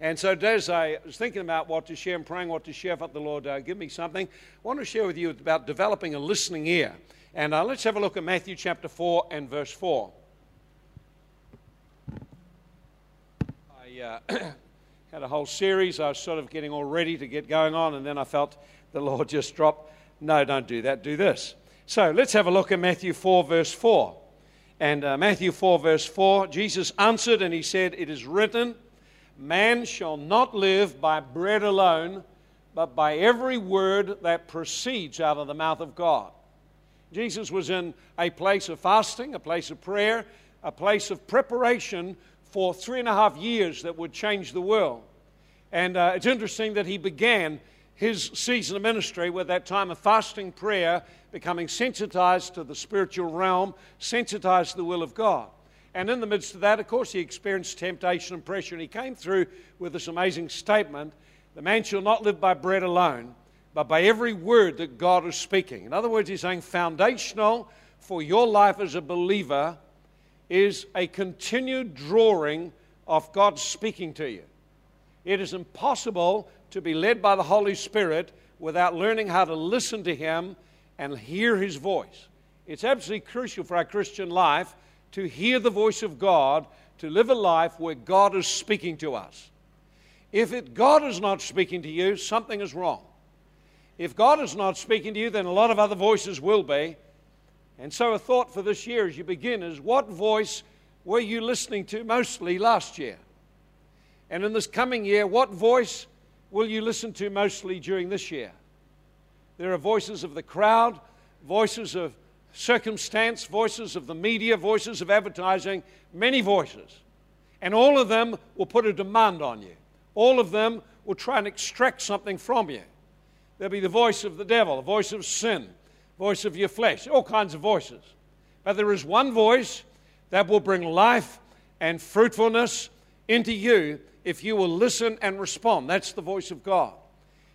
And so, as I was thinking about what to share and praying what to share, felt the Lord uh, give me something. I want to share with you about developing a listening ear. And uh, let's have a look at Matthew chapter 4 and verse 4. I uh, had a whole series. I was sort of getting all ready to get going on, and then I felt the Lord just drop. No, don't do that. Do this. So let's have a look at Matthew 4, verse 4. And uh, Matthew 4, verse 4, Jesus answered and he said, It is written, Man shall not live by bread alone, but by every word that proceeds out of the mouth of God. Jesus was in a place of fasting, a place of prayer, a place of preparation for three and a half years that would change the world. And uh, it's interesting that he began his season of ministry with that time of fasting prayer, becoming sensitized to the spiritual realm, sensitized to the will of God. And in the midst of that, of course, he experienced temptation and pressure. And he came through with this amazing statement The man shall not live by bread alone, but by every word that God is speaking. In other words, he's saying foundational for your life as a believer is a continued drawing of God speaking to you. It is impossible to be led by the Holy Spirit without learning how to listen to Him and hear His voice. It's absolutely crucial for our Christian life to hear the voice of God, to live a life where God is speaking to us. If it, God is not speaking to you, something is wrong. If God is not speaking to you, then a lot of other voices will be. And so, a thought for this year as you begin is what voice were you listening to mostly last year? And in this coming year, what voice will you listen to mostly during this year? There are voices of the crowd, voices of circumstance, voices of the media, voices of advertising, many voices. And all of them will put a demand on you. All of them will try and extract something from you. There'll be the voice of the devil, the voice of sin, voice of your flesh, all kinds of voices. But there is one voice that will bring life and fruitfulness into you if you will listen and respond. That's the voice of God.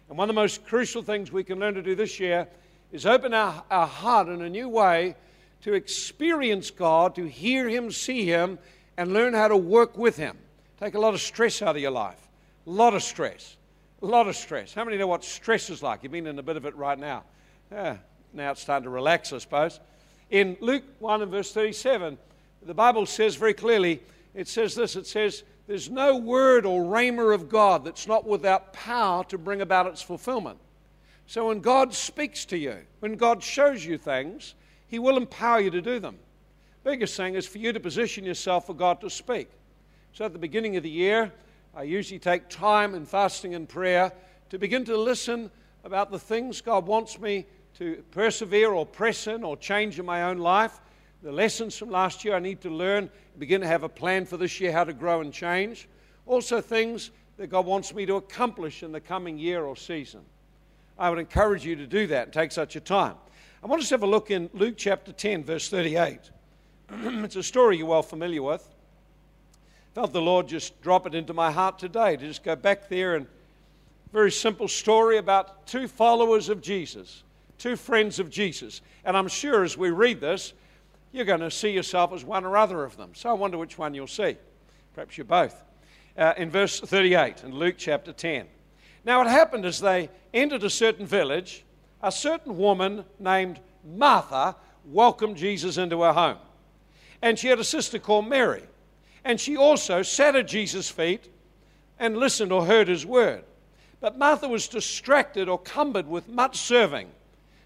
And one of the most crucial things we can learn to do this year is open our, our heart in a new way to experience God, to hear Him, see Him, and learn how to work with Him. Take a lot of stress out of your life. A lot of stress. A lot of stress. How many know what stress is like? You've been in a bit of it right now. Yeah, now it's time to relax, I suppose. In Luke 1 and verse 37, the Bible says very clearly, it says this it says, There's no word or rhema of God that's not without power to bring about its fulfillment. So when God speaks to you, when God shows you things, He will empower you to do them. Biggest thing is for you to position yourself for God to speak. So at the beginning of the year, I usually take time in fasting and prayer to begin to listen about the things God wants me to persevere or press in or change in my own life. The lessons from last year I need to learn, begin to have a plan for this year how to grow and change. Also, things that God wants me to accomplish in the coming year or season. I would encourage you to do that and take such a time. I want us to have a look in Luke chapter 10, verse 38. it's a story you're well familiar with. Felt the Lord just drop it into my heart today to just go back there and very simple story about two followers of Jesus, two friends of Jesus. And I'm sure as we read this, you're going to see yourself as one or other of them. So I wonder which one you'll see. Perhaps you're both. Uh, in verse 38 in Luke chapter 10. Now, it happened as they entered a certain village, a certain woman named Martha welcomed Jesus into her home. And she had a sister called Mary. And she also sat at Jesus' feet and listened or heard his word. But Martha was distracted or cumbered with much serving.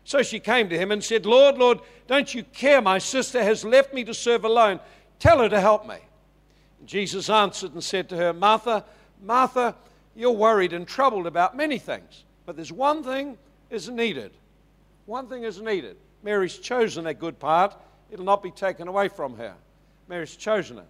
So she came to him and said, Lord, Lord, don't you care? My sister has left me to serve alone. Tell her to help me. Jesus answered and said to her, Martha, Martha, you're worried and troubled about many things, but there's one thing is needed. One thing is needed. Mary's chosen that good part. It'll not be taken away from her. Mary's chosen it.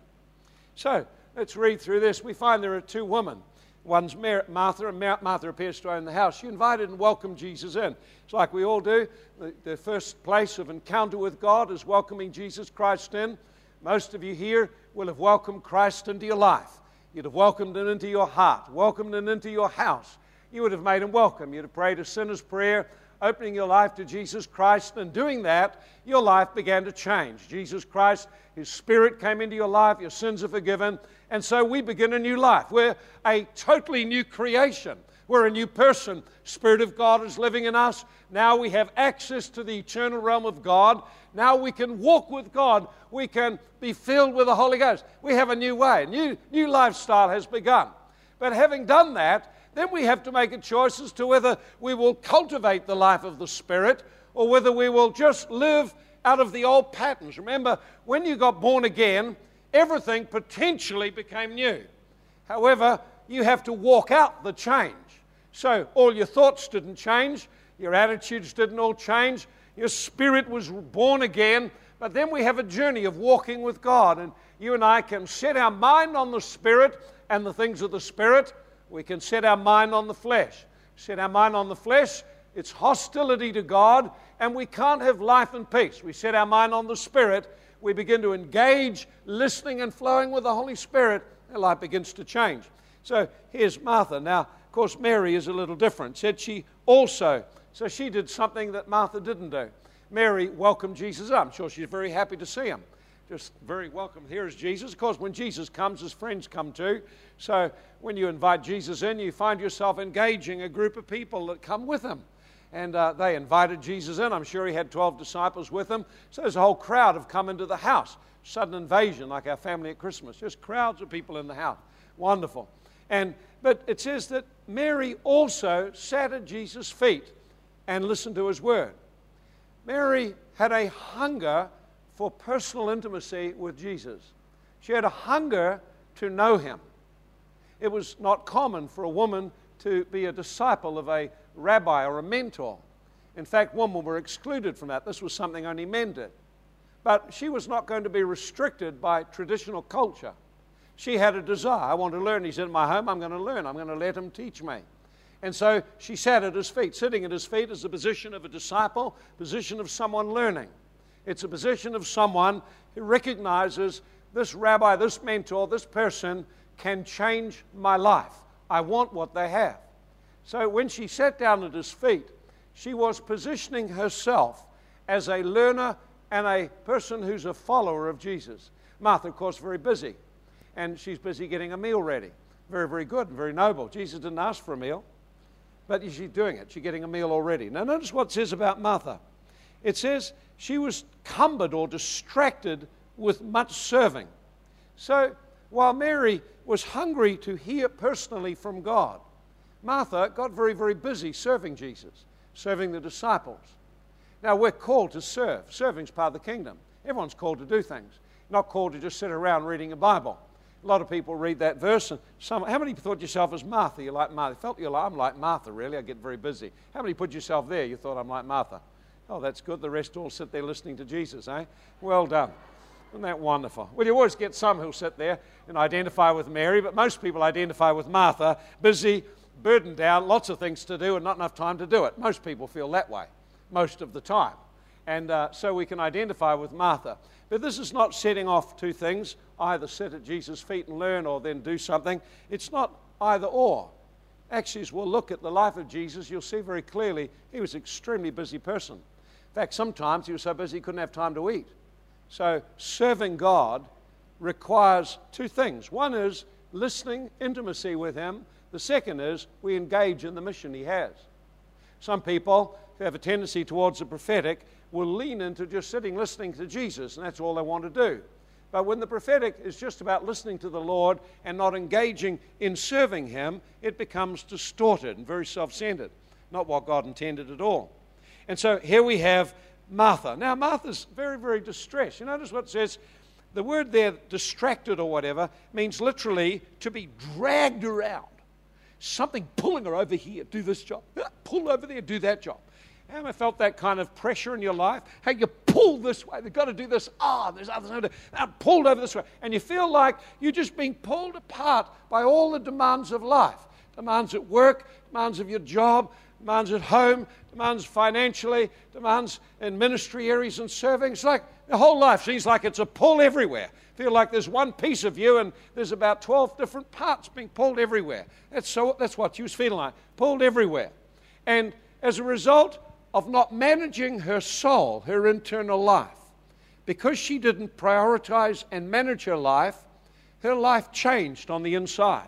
So let's read through this. We find there are two women. One's Martha, and Martha appears to own the house. She invited and welcomed Jesus in. It's like we all do. The, the first place of encounter with God is welcoming Jesus Christ in. Most of you here will have welcomed Christ into your life. You'd have welcomed him into your heart, welcomed him into your house. You would have made him welcome. You'd have prayed a sinner's prayer opening your life to Jesus Christ, and doing that, your life began to change. Jesus Christ, His Spirit came into your life, your sins are forgiven, and so we begin a new life. We're a totally new creation. We're a new person. Spirit of God is living in us. Now we have access to the eternal realm of God. Now we can walk with God. We can be filled with the Holy Ghost. We have a new way. A new, new lifestyle has begun. But having done that, then we have to make a choice as to whether we will cultivate the life of the Spirit or whether we will just live out of the old patterns. Remember, when you got born again, everything potentially became new. However, you have to walk out the change. So, all your thoughts didn't change, your attitudes didn't all change, your spirit was born again, but then we have a journey of walking with God. And you and I can set our mind on the Spirit and the things of the Spirit we can set our mind on the flesh. Set our mind on the flesh, it's hostility to God, and we can't have life and peace. We set our mind on the Spirit, we begin to engage, listening and flowing with the Holy Spirit, and life begins to change. So here's Martha. Now, course, Mary is a little different. Said she also. So she did something that Martha didn't do. Mary welcomed Jesus I'm sure she's very happy to see him just very welcome. Here is Jesus. Of course, when Jesus comes, his friends come too. So when you invite Jesus in, you find yourself engaging a group of people that come with him. And uh, they invited Jesus in. I'm sure he had 12 disciples with him. So there's a whole crowd have come into the house. Sudden invasion, like our family at Christmas. Just crowds of people in the house. Wonderful. And but it says that Mary also sat at Jesus' feet and listened to his word. Mary had a hunger for personal intimacy with Jesus. She had a hunger to know him. It was not common for a woman to be a disciple of a rabbi or a mentor. In fact, women were excluded from that. This was something only men did. But she was not going to be restricted by traditional culture. She had a desire. I want to learn. He's in my home. I'm going to learn. I'm going to let him teach me. And so she sat at his feet. Sitting at his feet is the position of a disciple, position of someone learning. It's a position of someone who recognizes this rabbi, this mentor, this person can change my life. I want what they have. So when she sat down at his feet, she was positioning herself as a learner and a person who's a follower of Jesus. Martha, of course, very busy, and she's busy getting a meal ready. Very, very good and very noble. Jesus didn't ask for a meal, but she's doing it. She's getting a meal already. Now, notice what it says about Martha. It says she was cumbered or distracted with much serving. So while Mary was hungry to hear personally from God, Martha got very, very busy serving Jesus, serving the disciples. Now we're called to serve. Serving's part of the kingdom. Everyone's called to do things, not called to just sit around reading a Bible. A lot of people read that verse, and some, how many thought yourself as Martha? You're like Martha. Felt you're like, I'm like Martha, really. I get very busy. How many put yourself there? You thought I'm like Martha. Oh, that's good. The rest all sit there listening to Jesus, eh? Well done. Isn't that wonderful? Well, you always get some who'll sit there and identify with Mary, but most people identify with Martha, busy, burdened down, lots of things to do, and not enough time to do it. Most people feel that way most of the time. And uh, so we can identify with Martha. But this is not setting off two things either sit at Jesus' feet and learn or then do something. It's not either or. Actually, as we'll look at the life of Jesus, you'll see very clearly he was an extremely busy person. In fact, sometimes he was so busy he couldn't have time to eat. So, serving God requires two things. One is listening, intimacy with Him. The second is we engage in the mission He has. Some people who have a tendency towards the prophetic will lean into just sitting listening to Jesus, and that's all they want to do. But when the prophetic is just about listening to the Lord and not engaging in serving Him, it becomes distorted and very self centered, not what God intended at all. And so here we have Martha. Now, Martha's very, very distressed. You notice what it says? The word there, distracted or whatever, means literally to be dragged around. Something pulling her over here, do this job. Pull over there, do that job. Have ever felt that kind of pressure in your life? How you pull this way, they've got to do this. Ah, oh, there's others who are pulled over this way. And you feel like you're just being pulled apart by all the demands of life demands at work, demands of your job, demands at home, demands financially, demands in ministry areas and serving. It's like the whole life seems like it's a pull everywhere. Feel like there's one piece of you and there's about 12 different parts being pulled everywhere. That's, so, that's what you was feeling like, pulled everywhere. And as a result of not managing her soul, her internal life. Because she didn't prioritize and manage her life, her life changed on the inside.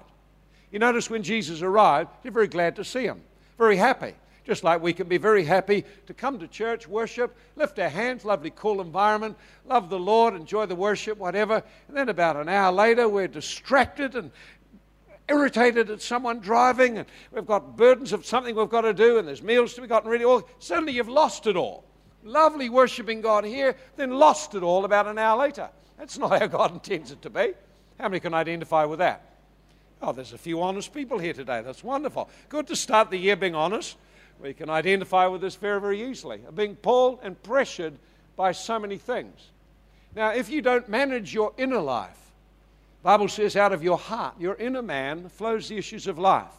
You notice when Jesus arrived, you're very glad to see him, very happy. Just like we can be very happy to come to church, worship, lift our hands, lovely, cool environment, love the Lord, enjoy the worship, whatever. And then about an hour later, we're distracted and irritated at someone driving, and we've got burdens of something we've got to do, and there's meals to be gotten ready. All suddenly, you've lost it all. Lovely worshiping God here, then lost it all about an hour later. That's not how God intends it to be. How many can identify with that? Oh, there's a few honest people here today. That's wonderful. Good to start the year being honest. We can identify with this very, very easily. Being pulled and pressured by so many things. Now, if you don't manage your inner life, Bible says out of your heart, your inner man, flows the issues of life.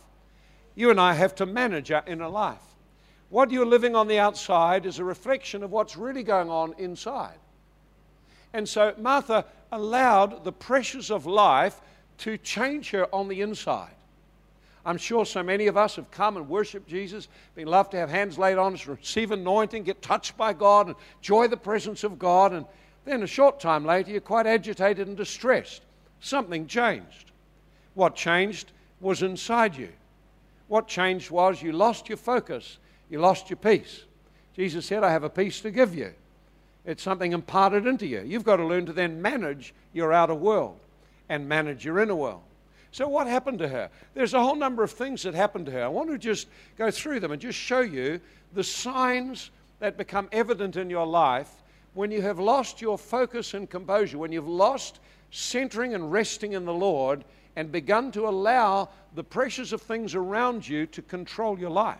You and I have to manage our inner life. What you're living on the outside is a reflection of what's really going on inside. And so Martha allowed the pressures of life to change her on the inside. I'm sure so many of us have come and worshiped Jesus, been loved to have hands laid on us, receive anointing, get touched by God, and enjoy the presence of God. And then a short time later, you're quite agitated and distressed. Something changed. What changed was inside you. What changed was you lost your focus, you lost your peace. Jesus said, I have a peace to give you. It's something imparted into you. You've got to learn to then manage your outer world and manage your inner world. So, what happened to her? There's a whole number of things that happened to her. I want to just go through them and just show you the signs that become evident in your life when you have lost your focus and composure, when you've lost centering and resting in the Lord and begun to allow the pressures of things around you to control your life.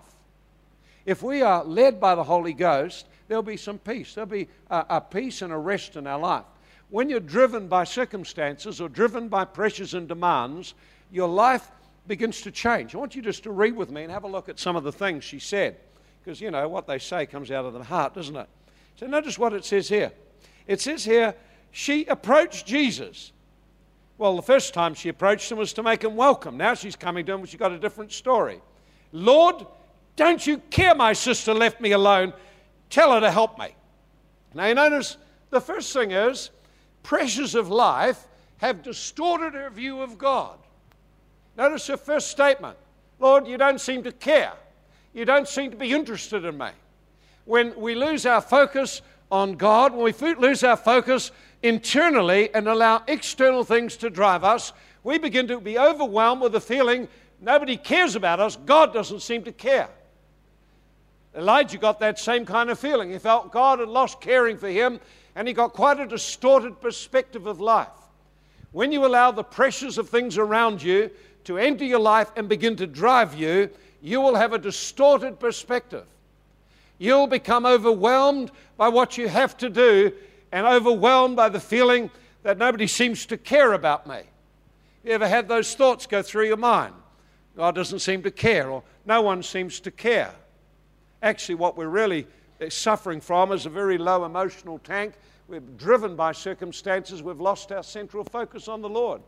If we are led by the Holy Ghost, there'll be some peace. There'll be a, a peace and a rest in our life. When you're driven by circumstances or driven by pressures and demands, your life begins to change. I want you just to read with me and have a look at some of the things she said. Because, you know, what they say comes out of the heart, doesn't it? So notice what it says here. It says here, she approached Jesus. Well, the first time she approached him was to make him welcome. Now she's coming to him, she's got a different story. Lord, don't you care my sister left me alone? Tell her to help me. Now you notice the first thing is pressures of life have distorted her view of God. Notice her first statement Lord, you don't seem to care. You don't seem to be interested in me. When we lose our focus on God, when we lose our focus internally and allow external things to drive us, we begin to be overwhelmed with the feeling nobody cares about us. God doesn't seem to care. Elijah got that same kind of feeling. He felt God had lost caring for him, and he got quite a distorted perspective of life. When you allow the pressures of things around you to enter your life and begin to drive you, you will have a distorted perspective. You'll become overwhelmed by what you have to do and overwhelmed by the feeling that nobody seems to care about me. You ever had those thoughts go through your mind? God doesn't seem to care, or no one seems to care. Actually, what we're really uh, suffering from is a very low emotional tank. We're driven by circumstances. We've lost our central focus on the Lord.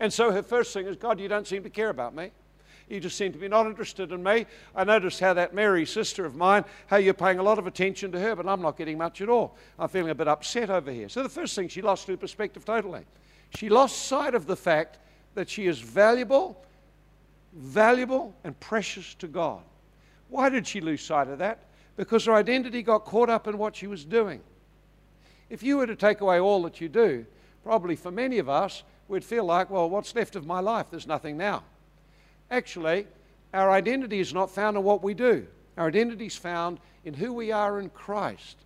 And so her first thing is, God, you don't seem to care about me. You just seem to be not interested in me. I noticed how that Mary, sister of mine, how you're paying a lot of attention to her, but I'm not getting much at all. I'm feeling a bit upset over here. So the first thing, she lost her perspective totally. She lost sight of the fact that she is valuable, valuable, and precious to God. Why did she lose sight of that? Because her identity got caught up in what she was doing. If you were to take away all that you do, probably for many of us, we'd feel like, well, what's left of my life? There's nothing now. Actually, our identity is not found in what we do, our identity is found in who we are in Christ.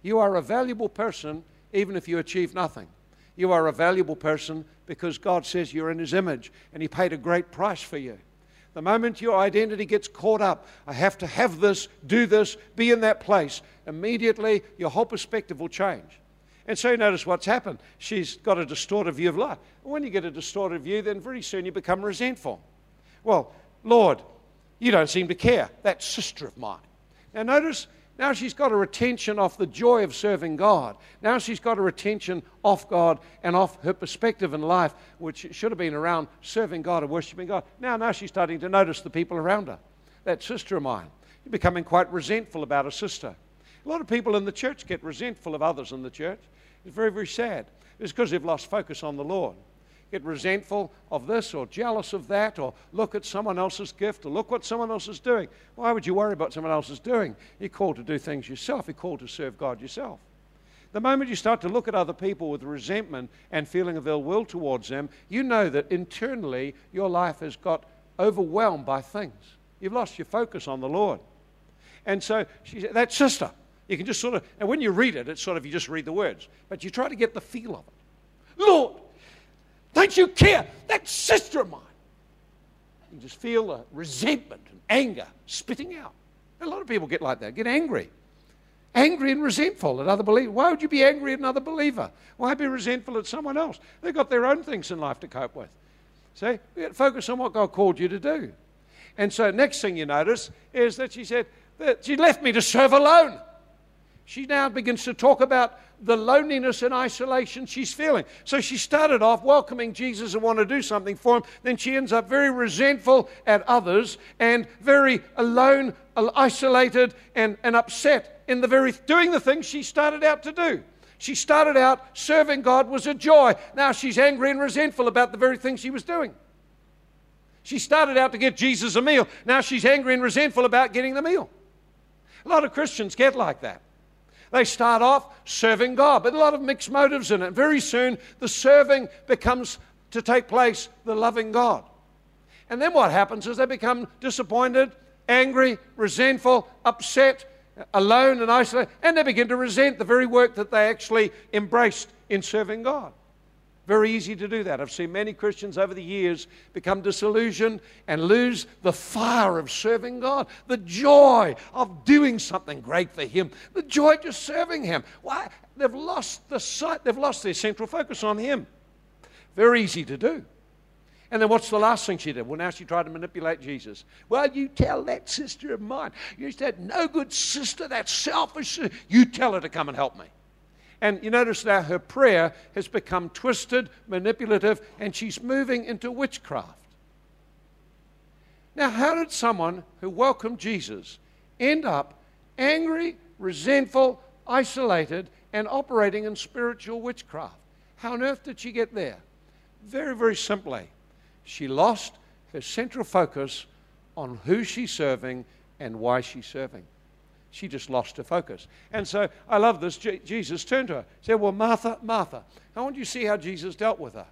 You are a valuable person even if you achieve nothing. You are a valuable person because God says you're in His image and He paid a great price for you. The moment your identity gets caught up, I have to have this, do this, be in that place, immediately your whole perspective will change. And so notice what's happened. She's got a distorted view of life. When you get a distorted view, then very soon you become resentful. Well, Lord, you don't seem to care. That sister of mine. Now, notice now she's got her attention off the joy of serving God. Now she's got her attention off God and off her perspective in life, which should have been around serving God and worshiping God. Now, now she's starting to notice the people around her. That sister of mine. You're becoming quite resentful about a sister. A lot of people in the church get resentful of others in the church. It's very, very sad. It's because they've lost focus on the Lord. Get resentful of this or jealous of that or look at someone else's gift or look what someone else is doing. Why would you worry about someone else's doing? You're called to do things yourself. You're called to serve God yourself. The moment you start to look at other people with resentment and feeling of ill will towards them, you know that internally your life has got overwhelmed by things. You've lost your focus on the Lord. And so she said, that sister, you can just sort of, and when you read it, it's sort of, you just read the words, but you try to get the feel of it. Lord, don't you care? That sister of mine. You just feel the resentment and anger spitting out. A lot of people get like that, get angry. Angry and resentful at other believers. Why would you be angry at another believer? Why be resentful at someone else? They've got their own things in life to cope with. See, We've got to focus on what God called you to do. And so, next thing you notice is that she said that she left me to serve alone. She now begins to talk about the loneliness and isolation she's feeling. So she started off welcoming Jesus and wanted to do something for him. Then she ends up very resentful at others and very alone, isolated, and, and upset in the very doing the things she started out to do. She started out serving God was a joy. Now she's angry and resentful about the very thing she was doing. She started out to get Jesus a meal. Now she's angry and resentful about getting the meal. A lot of Christians get like that. They start off serving God, but a lot of mixed motives in it. Very soon, the serving becomes to take place the loving God. And then what happens is they become disappointed, angry, resentful, upset, alone and isolated, and they begin to resent the very work that they actually embraced in serving God. Very easy to do that. I've seen many Christians over the years become disillusioned and lose the fire of serving God, the joy of doing something great for Him, the joy of just serving Him. Why? They've lost the sight, they've lost their central focus on Him. Very easy to do. And then what's the last thing she did? Well, now she tried to manipulate Jesus. Well, you tell that sister of mine. You said, no good sister, that selfish. You tell her to come and help me. And you notice now her prayer has become twisted, manipulative, and she's moving into witchcraft. Now, how did someone who welcomed Jesus end up angry, resentful, isolated, and operating in spiritual witchcraft? How on earth did she get there? Very, very simply, she lost her central focus on who she's serving and why she's serving. She just lost her focus. And so I love this. Jesus turned to her, said, Well, Martha, Martha. I want you to see how Jesus dealt with her.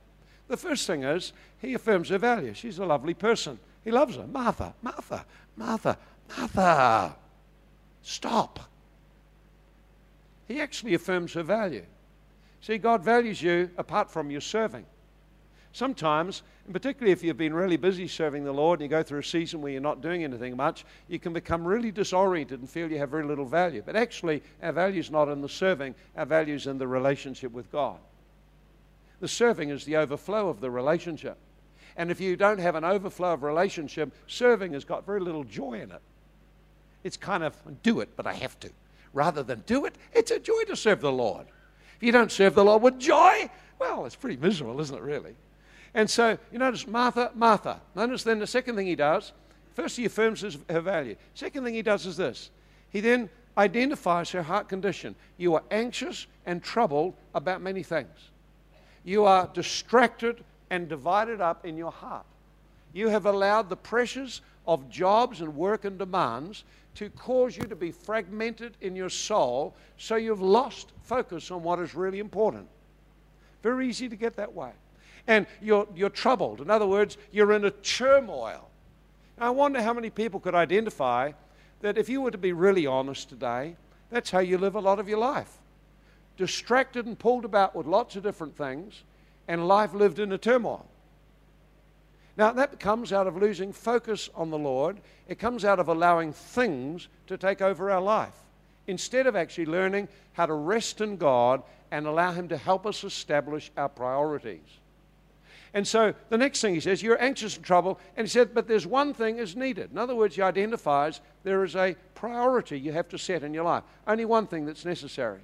The first thing is, he affirms her value. She's a lovely person. He loves her. Martha, Martha, Martha, Martha. Stop. He actually affirms her value. See, God values you apart from your serving. Sometimes, and particularly if you've been really busy serving the Lord and you go through a season where you're not doing anything much, you can become really disoriented and feel you have very little value. But actually, our value is not in the serving, our value is in the relationship with God. The serving is the overflow of the relationship. And if you don't have an overflow of relationship, serving has got very little joy in it. It's kind of do it, but I have to. Rather than do it, it's a joy to serve the Lord. If you don't serve the Lord with joy, well, it's pretty miserable, isn't it, really? And so you notice Martha, Martha. Notice then the second thing he does, first he affirms his, her value. Second thing he does is this. He then identifies her heart condition. You are anxious and troubled about many things. You are distracted and divided up in your heart. You have allowed the pressures of jobs and work and demands to cause you to be fragmented in your soul, so you've lost focus on what is really important. Very easy to get that way and you're, you're troubled. In other words, you're in a turmoil. I wonder how many people could identify that if you were to be really honest today, that's how you live a lot of your life. Distracted and pulled about with lots of different things, and life lived in a turmoil. Now, that comes out of losing focus on the Lord. It comes out of allowing things to take over our life instead of actually learning how to rest in God and allow Him to help us establish our priorities. And so the next thing he says, you're anxious and troubled. And he said, but there's one thing is needed. In other words, he identifies there is a priority you have to set in your life. Only one thing that's necessary.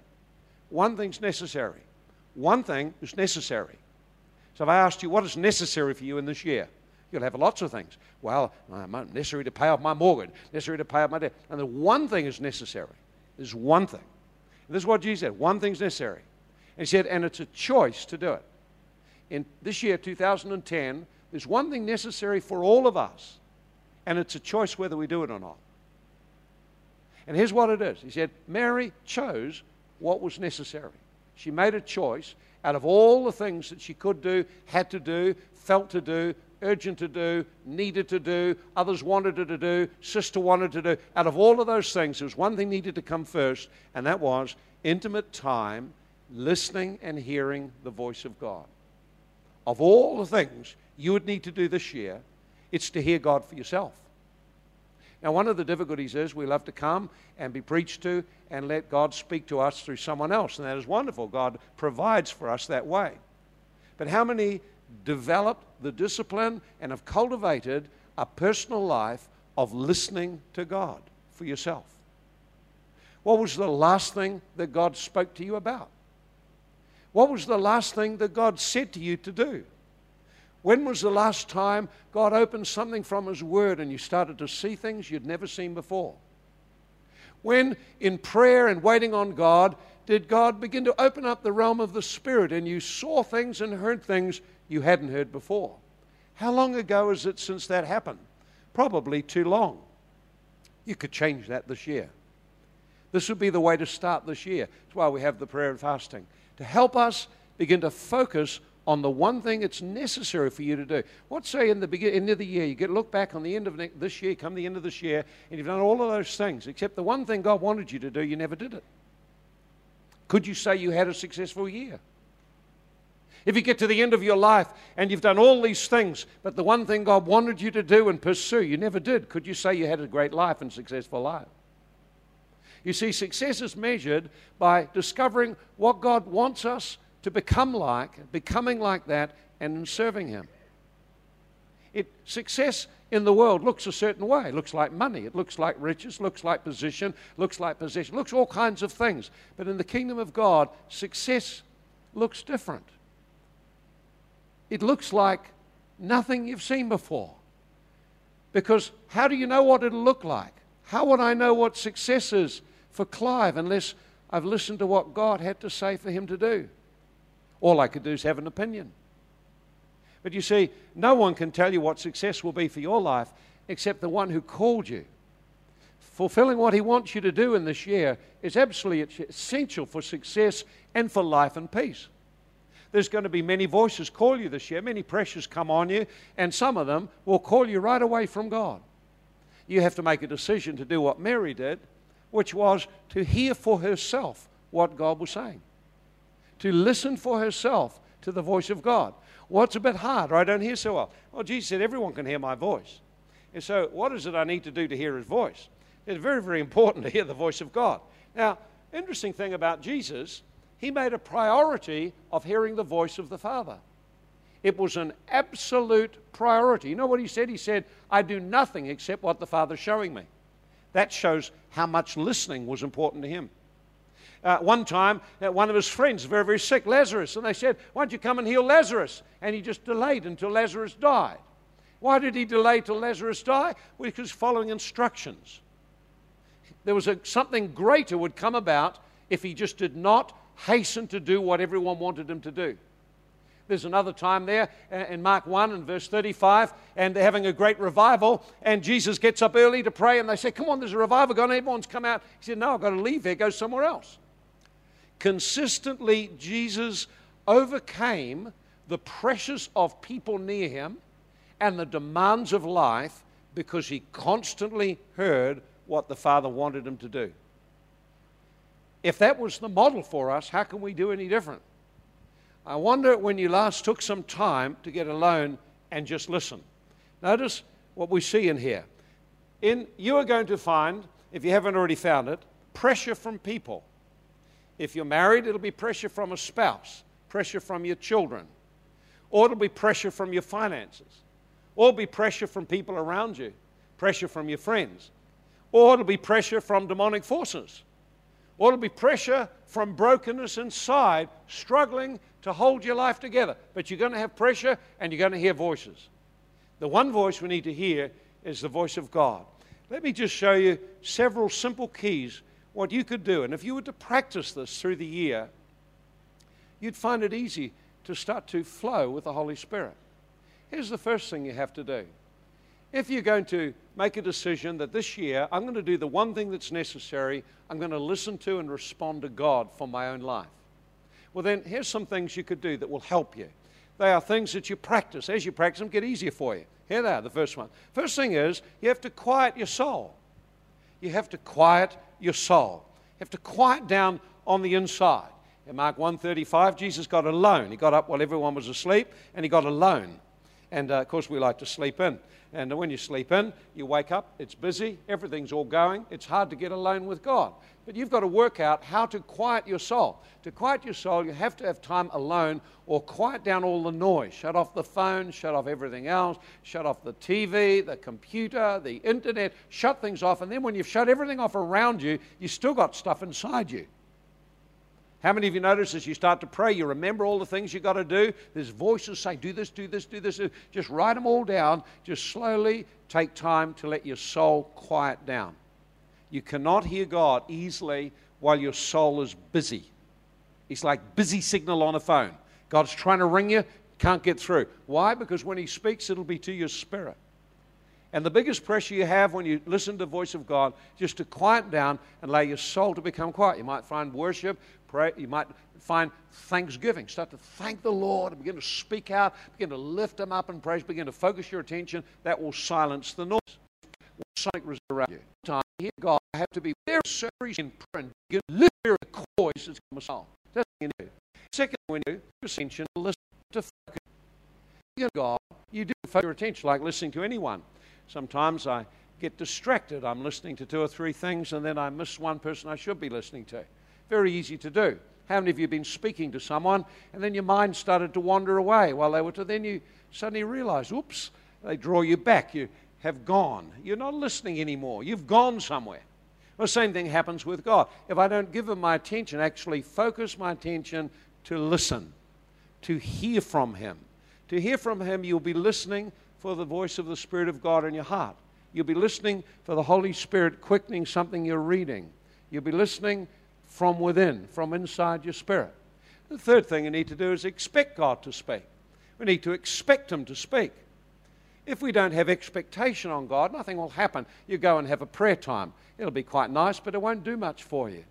One thing's necessary. One thing is necessary. So if I asked you, what is necessary for you in this year? You'll have lots of things. Well, uh, necessary to pay off my mortgage, necessary to pay off my debt. And the one thing is necessary. There's one thing. And this is what Jesus said one thing's necessary. And he said, and it's a choice to do it. In this year, 2010, there's one thing necessary for all of us, and it's a choice whether we do it or not. And here's what it is He said, Mary chose what was necessary. She made a choice out of all the things that she could do, had to do, felt to do, urgent to do, needed to do, others wanted her to do, sister wanted to do. Out of all of those things, there was one thing needed to come first, and that was intimate time, listening and hearing the voice of God. Of all the things you would need to do this year, it's to hear God for yourself. Now, one of the difficulties is we love to come and be preached to and let God speak to us through someone else, and that is wonderful. God provides for us that way. But how many developed the discipline and have cultivated a personal life of listening to God for yourself? What was the last thing that God spoke to you about? What was the last thing that God said to you to do? When was the last time God opened something from His Word and you started to see things you'd never seen before? When, in prayer and waiting on God, did God begin to open up the realm of the Spirit and you saw things and heard things you hadn't heard before? How long ago is it since that happened? Probably too long. You could change that this year. This would be the way to start this year. That's why we have the prayer and fasting. To help us begin to focus on the one thing it's necessary for you to do. What say in the beginning, end of the year, you get look back on the end of this year, come the end of this year, and you've done all of those things, except the one thing God wanted you to do, you never did it. Could you say you had a successful year? If you get to the end of your life and you've done all these things, but the one thing God wanted you to do and pursue, you never did, could you say you had a great life and successful life? You see, success is measured by discovering what God wants us to become like, becoming like that, and serving Him. It, success in the world looks a certain way. It looks like money. It looks like riches. Looks like position. Looks like possession. Looks all kinds of things. But in the kingdom of God, success looks different. It looks like nothing you've seen before. Because how do you know what it'll look like? How would I know what success is for Clive unless I've listened to what God had to say for him to do? All I could do is have an opinion. But you see, no one can tell you what success will be for your life except the one who called you. Fulfilling what he wants you to do in this year is absolutely essential for success and for life and peace. There's going to be many voices call you this year, many pressures come on you, and some of them will call you right away from God. You have to make a decision to do what Mary did, which was to hear for herself what God was saying to listen for herself to the voice of God. It's a bit hard, or I don't hear so well. Well, Jesus said, everyone can hear my voice. And so, what is it I need to do to hear his voice? It's very, very important to hear the voice of God. Now, interesting thing about Jesus, he made a priority of hearing the voice of the Father. It was an absolute priority. You know what he said? He said, I do nothing except what the Father's showing me. That shows how much listening was important to him uh, one time, uh, one of his friends, very, very sick, Lazarus, and they said, Why don't you come and heal Lazarus? And he just delayed until Lazarus died. Why did he delay till Lazarus died? Well, because following instructions. There was a, something greater would come about if he just did not hasten to do what everyone wanted him to do. There's another time there uh, in Mark 1 and verse 35, and they're having a great revival, and Jesus gets up early to pray, and they say, Come on, there's a revival going on, everyone's come out. He said, No, I've got to leave here, go somewhere else consistently Jesus overcame the pressures of people near him and the demands of life because he constantly heard what the Father wanted him to do. If that was the model for us, how can we do any different? I wonder when you last took some time to get alone and just listen. Notice what we see in here. In, you are going to find, if you haven't already found it, pressure from people. If you're married, it'll be pressure from a spouse, pressure from your children, or it'll be pressure from your finances, or it'll be pressure from people around you, pressure from your friends, or it'll be pressure from demonic forces, or it'll be pressure from brokenness inside, struggling to hold your life together. But you're going to have pressure and you're going to hear voices. The one voice we need to hear is the voice of God. Let me just show you several simple keys what you could do. And if you were to practice this through the year, you'd find it easy to start to flow with the Holy Spirit. Here's the first thing you have to do. If you're going to make a decision that this year I'm going to do the one thing that's necessary, I'm going to listen to and respond to God for my own life. Well, then, here's some things you could do that will help you. They are things that you practice. As you practice them, get easier for you. Here they are, the first one. First thing is, you have to quiet your soul. You have to quiet your soul. You have to quiet down on the inside. In Mark 135, Jesus got alone. He got up while everyone was asleep, and he got alone. And uh, of course, we like to sleep in. And when you sleep in, you wake up, it's busy, everything's all going. It's hard to get alone with God. But you've got to work out how to quiet your soul. To quiet your soul, you have to have time alone or quiet down all the noise. Shut off the phone, shut off everything else, shut off the TV, the computer, the internet, shut things off. And then when you've shut everything off around you, you've still got stuff inside you. How many of you notice as you start to pray, you remember all the things you've got to do? There's voices saying, do this, do this, do this. Just write them all down. Just slowly take time to let your soul quiet down. You cannot hear God easily while your soul is busy. It's like busy signal on a phone. God's trying to ring you, can't get through. Why? Because when He speaks, it'll be to your spirit. And the biggest pressure you have when you listen to the voice of God, just to quiet down and allow your soul to become quiet. You might find worship, pray, you might find thanksgiving. Start to thank the Lord and begin to speak out, begin to lift Him up in praise, begin to focus your attention. That will silence the noise. Sonic around you. Time hear God, I have to be very serious in voice. That's what you do. Second, when you attention, listen to focus. God, you do focus your attention like listening to anyone. Sometimes I get distracted. I'm listening to two or three things and then I miss one person I should be listening to. Very easy to do. How many of you have been speaking to someone and then your mind started to wander away while they were to then you suddenly realize, oops, they draw you back. You have gone. You're not listening anymore. You've gone somewhere. Well, same thing happens with God. If I don't give Him my attention, actually focus my attention to listen, to hear from Him. To hear from Him, you'll be listening for the voice of the Spirit of God in your heart. You'll be listening for the Holy Spirit quickening something you're reading. You'll be listening from within, from inside your spirit. The third thing you need to do is expect God to speak. We need to expect Him to speak. If we don't have expectation on God, nothing will happen. You go and have a prayer time. It'll be quite nice, but it won't do much for you.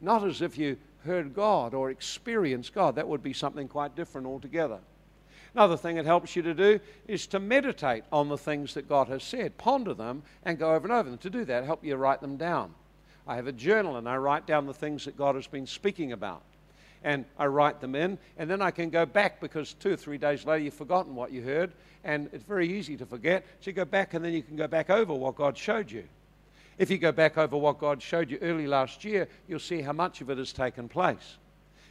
Not as if you heard God or experienced God. That would be something quite different altogether. Another thing it helps you to do is to meditate on the things that God has said. Ponder them and go over and over them. To do that, help you write them down. I have a journal and I write down the things that God has been speaking about. And I write them in, and then I can go back because two or three days later you've forgotten what you heard, and it's very easy to forget. So you go back, and then you can go back over what God showed you. If you go back over what God showed you early last year, you'll see how much of it has taken place.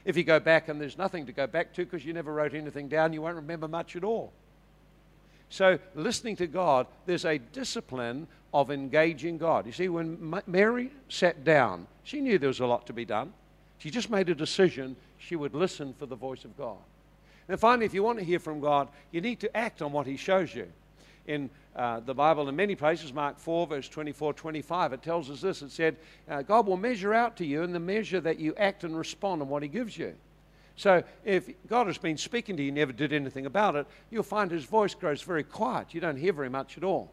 If you go back and there's nothing to go back to because you never wrote anything down, you won't remember much at all. So, listening to God, there's a discipline of engaging God. You see, when Mary sat down, she knew there was a lot to be done. She just made a decision she would listen for the voice of God. And finally, if you want to hear from God, you need to act on what He shows you. In uh, the Bible, in many places, Mark 4, verse 24, 25, it tells us this. It said, uh, God will measure out to you in the measure that you act and respond on what He gives you. So if God has been speaking to you, you never did anything about it, you'll find His voice grows very quiet. You don't hear very much at all.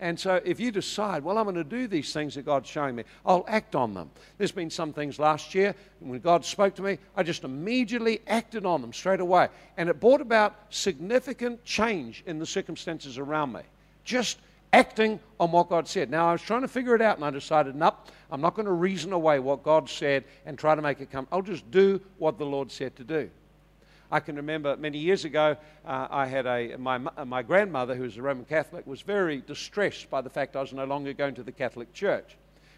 And so if you decide, well, I'm going to do these things that God's showing me, I'll act on them. There's been some things last year, when God spoke to me, I just immediately acted on them straight away. And it brought about significant change in the circumstances around me. Just acting on what God said. Now, I was trying to figure it out, and I decided, nope, I'm not going to reason away what God said and try to make it come. I'll just do what the Lord said to do. I can remember many years ago, uh, I had a, my, my grandmother, who was a Roman Catholic, was very distressed by the fact I was no longer going to the Catholic Church.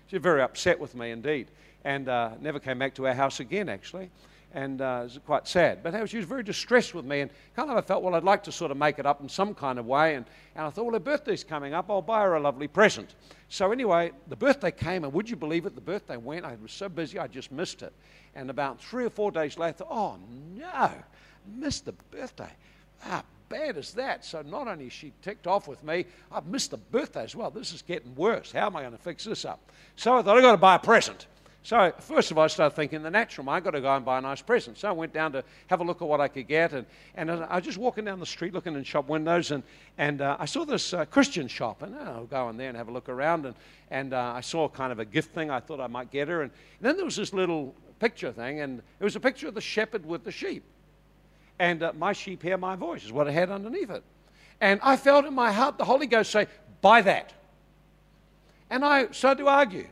She was very upset with me indeed, and uh, never came back to our house again, actually. And uh, it was quite sad. But she was very distressed with me, and kind of I felt, well, I'd like to sort of make it up in some kind of way. And, and I thought, well, her birthday's coming up, I'll buy her a lovely present. So, anyway, the birthday came, and would you believe it? The birthday went. I was so busy, I just missed it. And about three or four days later, oh no, missed the birthday. Ah, bad is that? So not only is she ticked off with me, I've missed the birthday as well. This is getting worse. How am I going to fix this up? So I thought, I've got to buy a present. So, first of all, I started thinking the natural I've got to go and buy a nice present. So I went down to have a look at what I could get. And, and I was just walking down the street looking in shop windows. And, and uh, I saw this uh, Christian shop. And oh, I'll go in there and have a look around. And, and uh, I saw kind of a gift thing. I thought I might get her. And, and then there was this little picture thing. And it was a picture of the shepherd with the sheep. And uh, my sheep hear my voice, is what it had underneath it. And I felt in my heart the Holy Ghost say, Buy that. And I started to argue.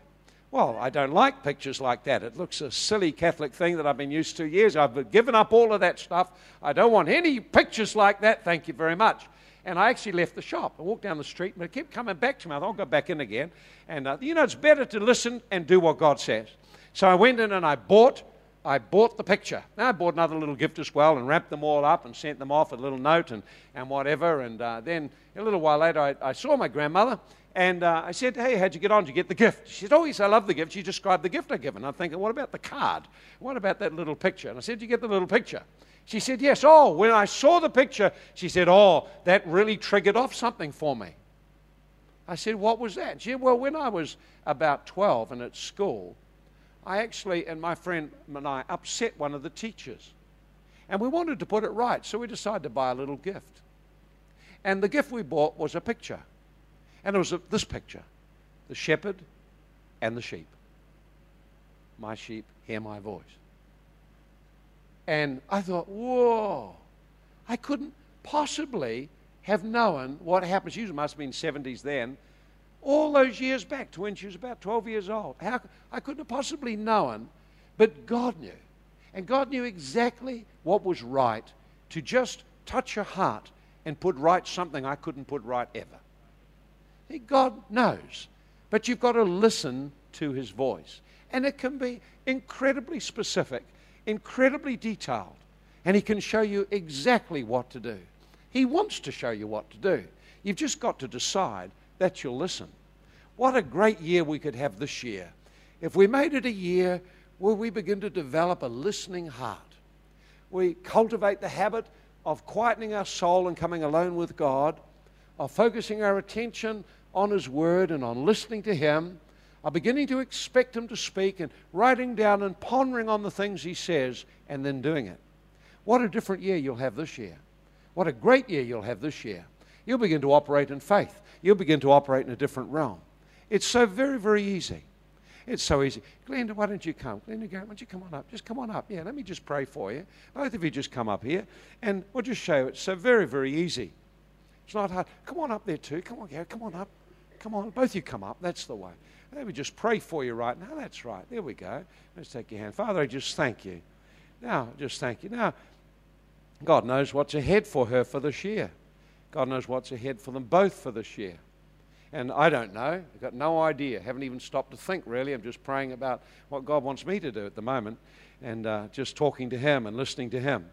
Well, I don't like pictures like that. It looks a silly Catholic thing that I've been used to years. I've given up all of that stuff. I don't want any pictures like that. Thank you very much. And I actually left the shop. I walked down the street, but it kept coming back to me. I thought, I'll go back in again. And, uh, you know, it's better to listen and do what God says. So I went in and I bought. I bought the picture. Now I bought another little gift as well and wrapped them all up and sent them off a little note and, and whatever. And uh, then a little while later, I, I saw my grandmother and uh, I said, Hey, how'd you get on? Did you get the gift? She said, Oh, yes, I love the gift. She described the gift I given. I'm thinking, What about the card? What about that little picture? And I said, Did you get the little picture? She said, Yes. Oh, when I saw the picture, she said, Oh, that really triggered off something for me. I said, What was that? She said, Well, when I was about 12 and at school, I actually, and my friend and I, upset one of the teachers. And we wanted to put it right, so we decided to buy a little gift. And the gift we bought was a picture. And it was a, this picture the shepherd and the sheep. My sheep hear my voice. And I thought, whoa, I couldn't possibly have known what happened. She must have been 70s then. All those years back to when she was about 12 years old. How, I couldn't have possibly known, but God knew. And God knew exactly what was right to just touch her heart and put right something I couldn't put right ever. God knows. But you've got to listen to his voice. And it can be incredibly specific, incredibly detailed. And he can show you exactly what to do. He wants to show you what to do. You've just got to decide that you'll listen. What a great year we could have this year if we made it a year where we begin to develop a listening heart. We cultivate the habit of quietening our soul and coming alone with God, of focusing our attention on His Word and on listening to Him, are beginning to expect Him to speak and writing down and pondering on the things He says and then doing it. What a different year you'll have this year. What a great year you'll have this year. You'll begin to operate in faith. You'll begin to operate in a different realm. It's so very, very easy. It's so easy. Glenda, why don't you come? Glenda, why don't you come on up? Just come on up. Yeah, let me just pray for you. Both of you just come up here and we'll just show you. It's so very, very easy. It's not hard. Come on up there too. Come on, Gary. Come on up. Come on, both of you come up. That's the way. Let me just pray for you right now. That's right. There we go. Let's take your hand. Father, I just thank you. Now, just thank you. Now, God knows what's ahead for her for this year. God knows what's ahead for them both for this year. And I don't know. I've got no idea. Haven't even stopped to think, really. I'm just praying about what God wants me to do at the moment and uh, just talking to Him and listening to Him.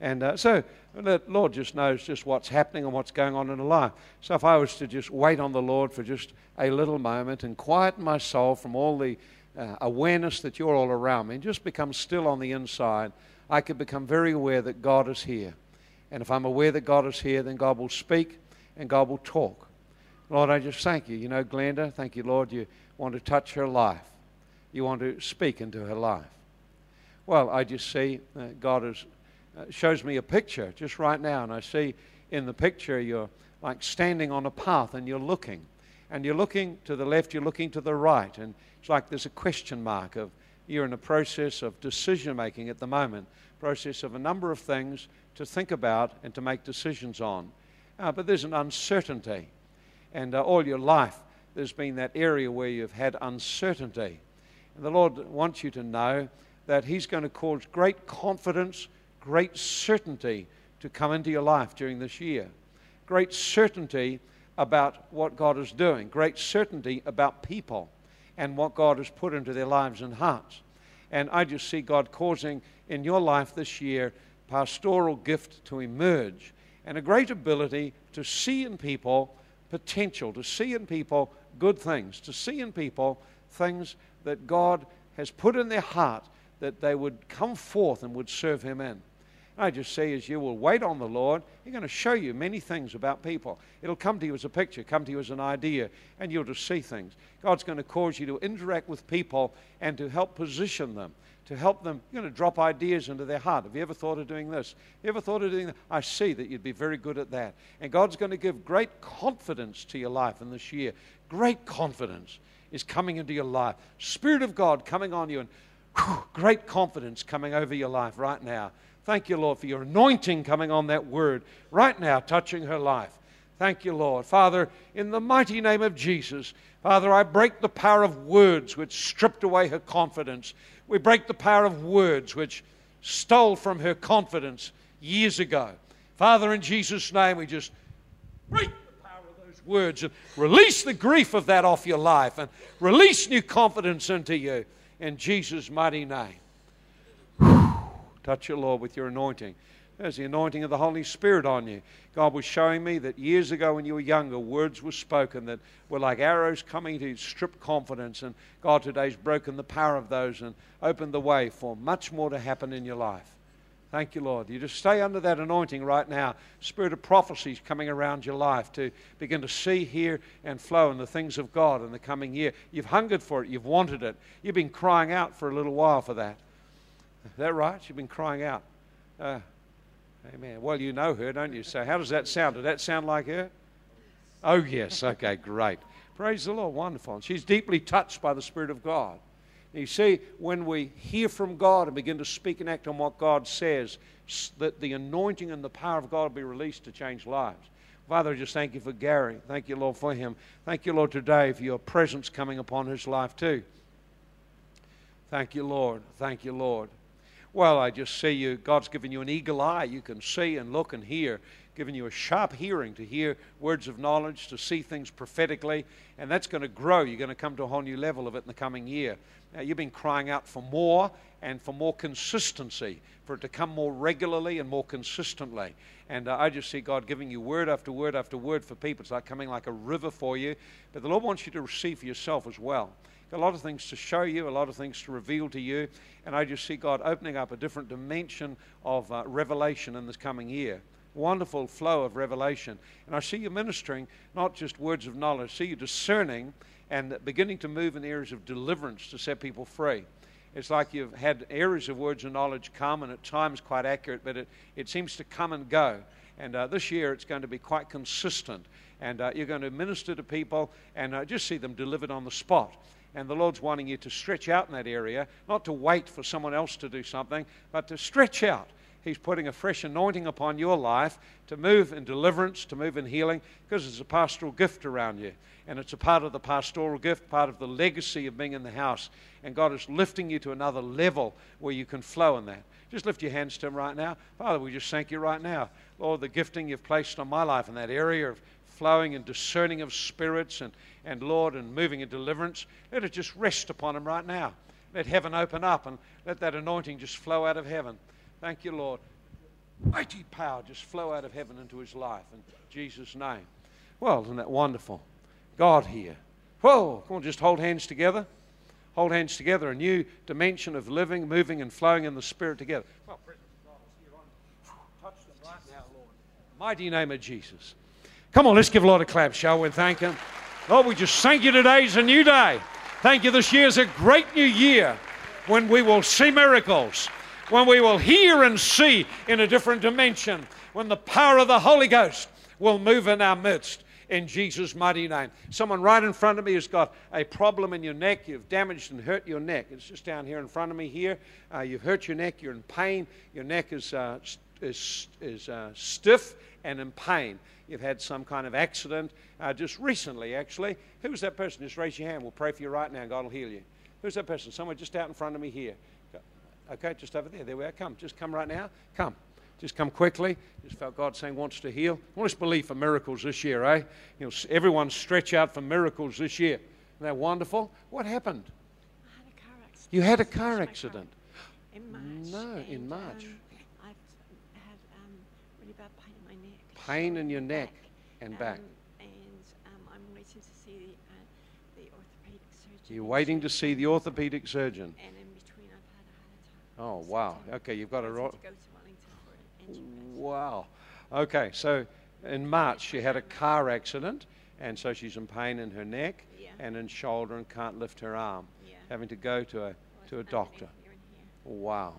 And uh, so the Lord just knows just what's happening and what's going on in a life. So if I was to just wait on the Lord for just a little moment and quieten my soul from all the uh, awareness that you're all around me and just become still on the inside, I could become very aware that God is here. And if I'm aware that God is here, then God will speak and God will talk. Lord, I just thank you. You know, Glenda, thank you, Lord, you want to touch her life. You want to speak into her life. Well, I just see God is uh, shows me a picture just right now, and I see in the picture you're like standing on a path and you're looking. And you're looking to the left, you're looking to the right, and it's like there's a question mark of you're in a process of decision making at the moment, process of a number of things to think about and to make decisions on. Uh, but there's an uncertainty. And uh, all your life, there's been that area where you've had uncertainty. And the Lord wants you to know that He's going to cause great confidence great certainty to come into your life during this year. Great certainty about what God is doing. Great certainty about people and what God has put into their lives and hearts. And I just see God causing in your life this year pastoral gift to emerge and a great ability to see in people potential, to see in people good things, to see in people things that God has put in their heart that they would come forth and would serve Him in. I just say, as you will wait on the Lord, He's going to show you many things about people. It'll come to you as a picture, come to you as an idea, and you'll just see things. God's going to cause you to interact with people and to help position them, to help them. You're going to drop ideas into their heart. Have you ever thought of doing this? You ever thought of doing that? I see that you'd be very good at that. And God's going to give great confidence to your life in this year. Great confidence is coming into your life. Spirit of God coming on you, and whew, great confidence coming over your life right now. Thank you, Lord, for your anointing coming on that word right now, touching her life. Thank you, Lord. Father, in the mighty name of Jesus, Father, I break the power of words which stripped away her confidence. We break the power of words which stole from her confidence years ago. Father, in Jesus' name, we just break the power of those words and release the grief of that off your life and release new confidence into you in Jesus' mighty name. Touch your Lord with your anointing. There's the anointing of the Holy Spirit on you. God was showing me that years ago when you were younger, words were spoken that were like arrows coming to strip confidence. And God today's broken the power of those and opened the way for much more to happen in your life. Thank you, Lord. You just stay under that anointing right now. Spirit of prophecy is coming around your life to begin to see, hear, and flow in the things of God in the coming year. You've hungered for it. You've wanted it. You've been crying out for a little while for that. Is that right? You've been crying out. Uh, amen. Well, you know her, don't you? So, how does that sound? Did that sound like her? Oh, yes. Okay, great. Praise the Lord. Wonderful. And she's deeply touched by the Spirit of God. You see, when we hear from God and begin to speak and act on what God says, that the anointing and the power of God will be released to change lives. Father, I just thank you for Gary. Thank you, Lord, for him. Thank you, Lord, today for your presence coming upon his life too. Thank you, Lord. Thank you, Lord. Well, I just see you, God's given you an eagle eye. You can see and look and hear, given you a sharp hearing to hear words of knowledge, to see things prophetically, and that's going to grow. You're going to come to a whole new level of it in the coming year. Now, you've been crying out for more and for more consistency, for it to come more regularly and more consistently. And uh, I just see God giving you word after word after word for people. It's like coming like a river for you. But the Lord wants you to receive for yourself as well a lot of things to show you, a lot of things to reveal to you. And I just see God opening up a different dimension of uh, revelation in this coming year. Wonderful flow of revelation. And I see you ministering not just words of knowledge, I see you discerning and beginning to move in areas of deliverance to set people free. It's like you've had areas of words of knowledge come, and at times quite accurate, but it, it seems to come and go. And uh, this year it's going to be quite consistent. And uh, you're going to minister to people and uh, just see them delivered on the spot. And the Lord's wanting you to stretch out in that area, not to wait for someone else to do something, but to stretch out. He's putting a fresh anointing upon your life to move in deliverance, to move in healing, because it's a pastoral gift around you. And it's a part of the pastoral gift, part of the legacy of being in the house. And God is lifting you to another level where you can flow in that. Just lift your hands to Him right now. Father, we just thank you right now. Lord, the gifting you've placed on my life in that area of flowing and discerning of spirits and, and Lord, and moving in deliverance, let it just rest upon him right now. Let heaven open up and let that anointing just flow out of heaven. Thank you, Lord. Mighty power just flow out of heaven into his life in Jesus' name. Well, isn't that wonderful? God here. Whoa, come on, just hold hands together. Hold hands together. A new dimension of living, moving, and flowing in the Spirit together. Well, present Bible is here, on touch them right now, Lord. Mighty name of Jesus. Come on, let's give a lot of claps, shall we, thank Him. Lord, we just thank you today is a new day. Thank you, this year is a great new year when we will see miracles, when we will hear and see in a different dimension, when the power of the Holy Ghost will move in our midst in Jesus' mighty name. Someone right in front of me has got a problem in your neck. You've damaged and hurt your neck. It's just down here in front of me here. Uh, you've hurt your neck. You're in pain. Your neck is, uh, is, is uh, stiff and in pain you've had some kind of accident uh, just recently, actually. Who's that person? Just raise your hand. We'll pray for you right now. God will heal you. Who's that person? Someone just out in front of me here. Okay, just over there. There we are. Come. Just come right now. Come. Just come quickly. Just felt God saying wants to heal. I want us to believe for miracles this year, eh? You know, everyone stretch out for miracles this year. Isn't that wonderful? What happened? I had a car accident. You had a car accident? In March. No, in March. Um, I've had um, really bad pain in my neck. Pain in your neck and back. Um, and um, I'm waiting to see uh, the orthopedic surgeon. You're waiting to see the orthopedic surgeon. And in between, I've had a heart attack. Oh, wow. I'm Okay, you've got a. ro- to go to Wellington for it. Wow. Okay, so in March she had a car accident, and so she's in pain in her neck Yeah. and in shoulder and can't lift her arm, Yeah. having to go to a Well, to a doctor. here here. Wow.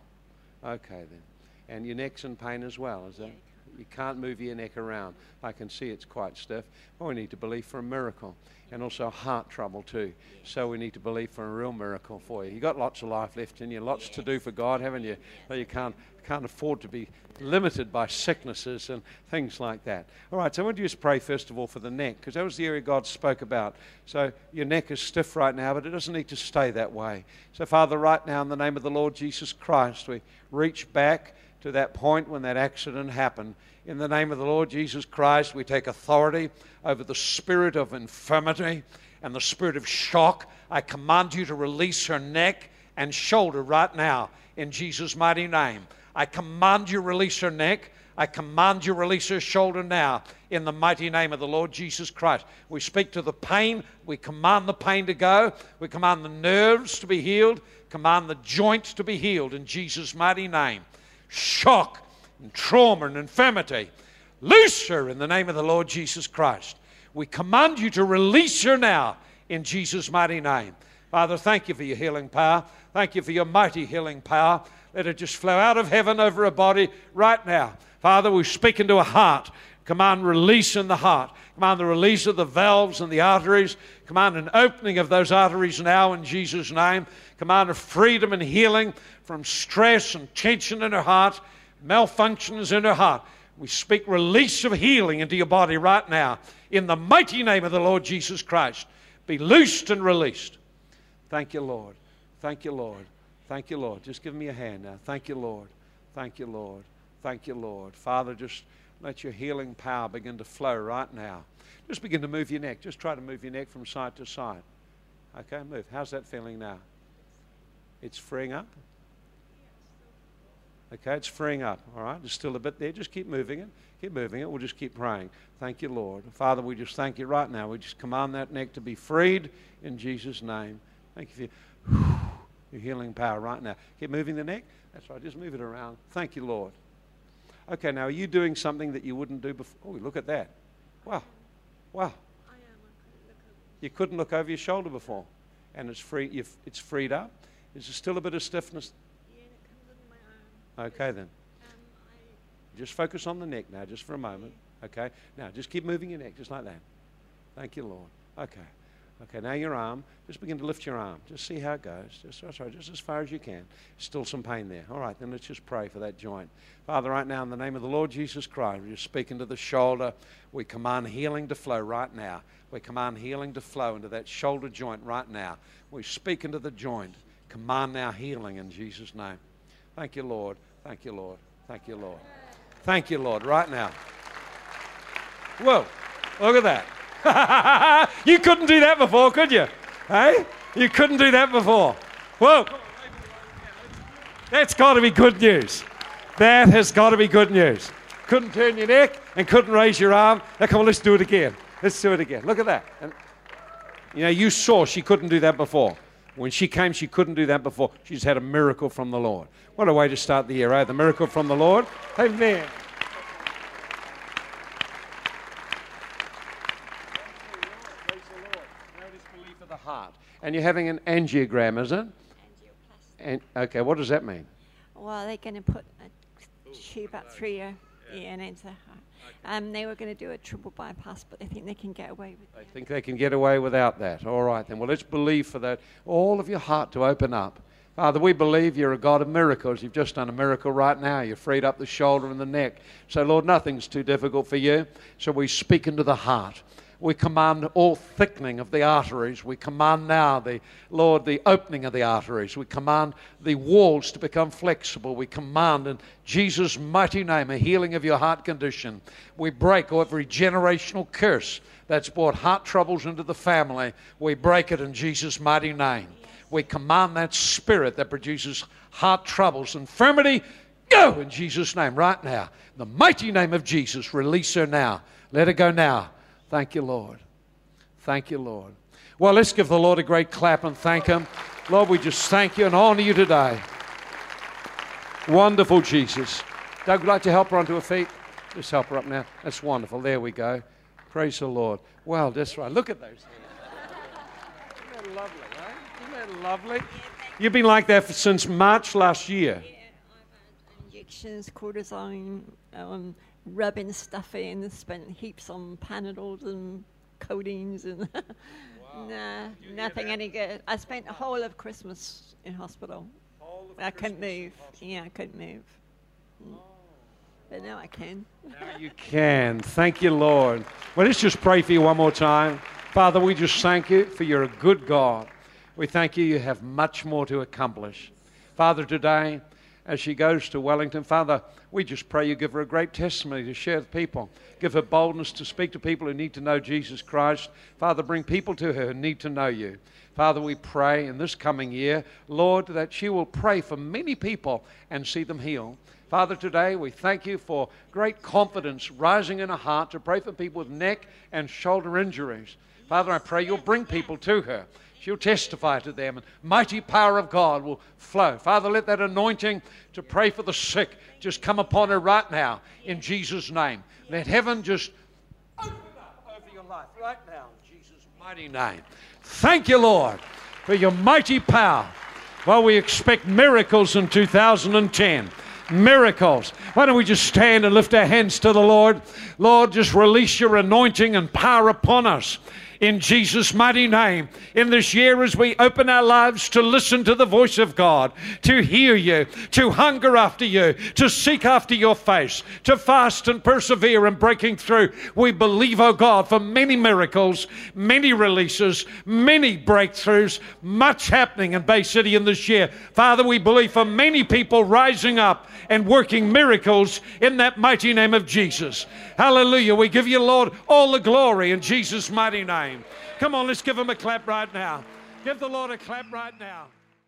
Okay then. And your neck's in pain as well, is Yeah, that? You can't move your neck around. I can see it's quite stiff. Well, we need to believe for a miracle. And also heart trouble too. So we need to believe for a real miracle for you. You've got lots of life left in you, lots to do for God, haven't you? So you can't, can't afford to be limited by sicknesses and things like that. All right, so I want you to just pray first of all for the neck, because that was the area God spoke about. So your neck is stiff right now, but it doesn't need to stay that way. So, Father, right now, in the name of the Lord Jesus Christ, we reach back to that point when that accident happened. In the name of the Lord Jesus Christ, we take authority over the spirit of infirmity and the spirit of shock. I command you to release her neck and shoulder right now in Jesus' mighty name. I command you release her neck. I command you release her shoulder now in the mighty name of the Lord Jesus Christ. We speak to the pain. We command the pain to go. We command the nerves to be healed. Command the joints to be healed in Jesus' mighty name. Shock and trauma and infirmity. Loose her in the name of the Lord Jesus Christ. We command you to release her now in Jesus' mighty name. Father, thank you for your healing power. Thank you for your mighty healing power. Let it just flow out of heaven over a body right now. Father, we speak into a heart. Command release in the heart. Command the release of the valves and the arteries. Command an opening of those arteries now in Jesus' name. Command a freedom and healing from stress and tension in her heart, malfunctions in her heart. We speak release of healing into your body right now. In the mighty name of the Lord Jesus Christ, be loosed and released. Thank you, Lord. Thank you, Lord. Thank you, Lord. Just give me a hand now. Thank you, Lord. Thank you, Lord. Thank you, Lord. Father, just let your healing power begin to flow right now. Just begin to move your neck. Just try to move your neck from side to side. Okay, move. How's that feeling now? It's freeing up. Okay, it's freeing up. All right, there's still a bit there. Just keep moving it. Keep moving it. We'll just keep praying. Thank you, Lord. Father, we just thank you right now. We just command that neck to be freed in Jesus' name. Thank you for your, your healing power right now. Keep moving the neck. That's right. Just move it around. Thank you, Lord. Okay, now are you doing something that you wouldn't do before? Oh, look at that. Wow. Wow. I am. I couldn't look over. You couldn't look over your shoulder before. And it's free it's freed up. Is there still a bit of stiffness? Yeah, and it comes under my arm. Okay then. Um, Just focus on the neck now, just for a moment. Okay? Now, just keep moving your neck, just like that. Thank you, Lord. Okay. Okay, now your arm. Just begin to lift your arm. Just see how it goes. Just, that's right, just as far as you can. Still some pain there. All right, then let's just pray for that joint. Father, right now, in the name of the Lord Jesus Christ, we just speak into the shoulder. We command healing to flow right now. We command healing to flow into that shoulder joint right now. We speak into the joint. Command now healing in Jesus' name. Thank you, Lord. Thank you, Lord. Thank you, Lord. Thank you, Lord, right now. Whoa, look at that. you couldn't do that before, could you? Hey? You couldn't do that before. Whoa. That's got to be good news. That has got to be good news. Couldn't turn your neck and couldn't raise your arm. Now, come on, let's do it again. Let's do it again. Look at that. And, you know, you saw she couldn't do that before. When she came, she couldn't do that before. She's had a miracle from the Lord. What a way to start the year, eh? The miracle from the Lord. Amen. Praise the Lord. Now it is belief of the heart. And you're having an angiogram, is it? angioplasty. And, okay, what does that mean? Well, they're going to put a tube up through your ear and into the heart. Um, they were going to do a triple bypass, but they think they can get away with I it. think they can get away without that. All right, then. Well, let's believe for that. All of your heart to open up. Father, we believe you're a God of miracles. You've just done a miracle right now. You freed up the shoulder and the neck. So, Lord, nothing's too difficult for you. So we speak into the heart. We command all thickening of the arteries. We command now the Lord the opening of the arteries. We command the walls to become flexible. We command in Jesus' mighty name a healing of your heart condition. We break every generational curse that's brought heart troubles into the family. We break it in Jesus' mighty name. We command that spirit that produces heart troubles, infirmity, go in Jesus' name right now. In the mighty name of Jesus, release her now. Let her go now. Thank you, Lord. Thank you, Lord. Well, let's give the Lord a great clap and thank Him. Lord, we just thank you and honor you today. Wonderful Jesus. Doug, would you like to help her onto her feet? Just help her up now. That's wonderful. There we go. Praise the Lord. Well, that's right. Look at those hands. Isn't that lovely, right? Isn't that lovely? You've been like that since March last year. Yeah, I've had injections, cortisone, um, rubbing stuff in, spent heaps on Panadols and codeines and nah, nothing any good. I spent the whole of Christmas in hospital. I couldn't move. Yeah, I couldn't move. Mm. But now I can. Now you can. Thank you, Lord. Well, let's just pray for you one more time. Father, we just thank you for you're a good God. We thank you, you have much more to accomplish. Father, today, as she goes to Wellington, Father, we just pray you give her a great testimony to share with people. Give her boldness to speak to people who need to know Jesus Christ. Father, bring people to her who need to know you. Father, we pray in this coming year, Lord, that she will pray for many people and see them healed. Father, today we thank you for great confidence rising in her heart to pray for people with neck and shoulder injuries. Father, I pray you'll bring people to her. She'll testify to them, and mighty power of God will flow. Father, let that anointing to pray for the sick just come upon her right now in Jesus' name. Let heaven just open up over your life right now in Jesus' mighty name. Thank you, Lord, for your mighty power. While we expect miracles in 2010 miracles. Why don't we just stand and lift our hands to the Lord? Lord, just release your anointing and power upon us in Jesus' mighty name. In this year, as we open our lives to listen to the voice of God, to hear you, to hunger after you, to seek after your face, to fast and persevere in breaking through, we believe, oh God, for many miracles, many releases, many breakthroughs, much happening in Bay City in this year. Father, we believe for many people rising up and working miracles in that mighty name of Jesus. Hallelujah. We give you, Lord, all the glory in Jesus' mighty name. Come on, let's give him a clap right now. Give the Lord a clap right now.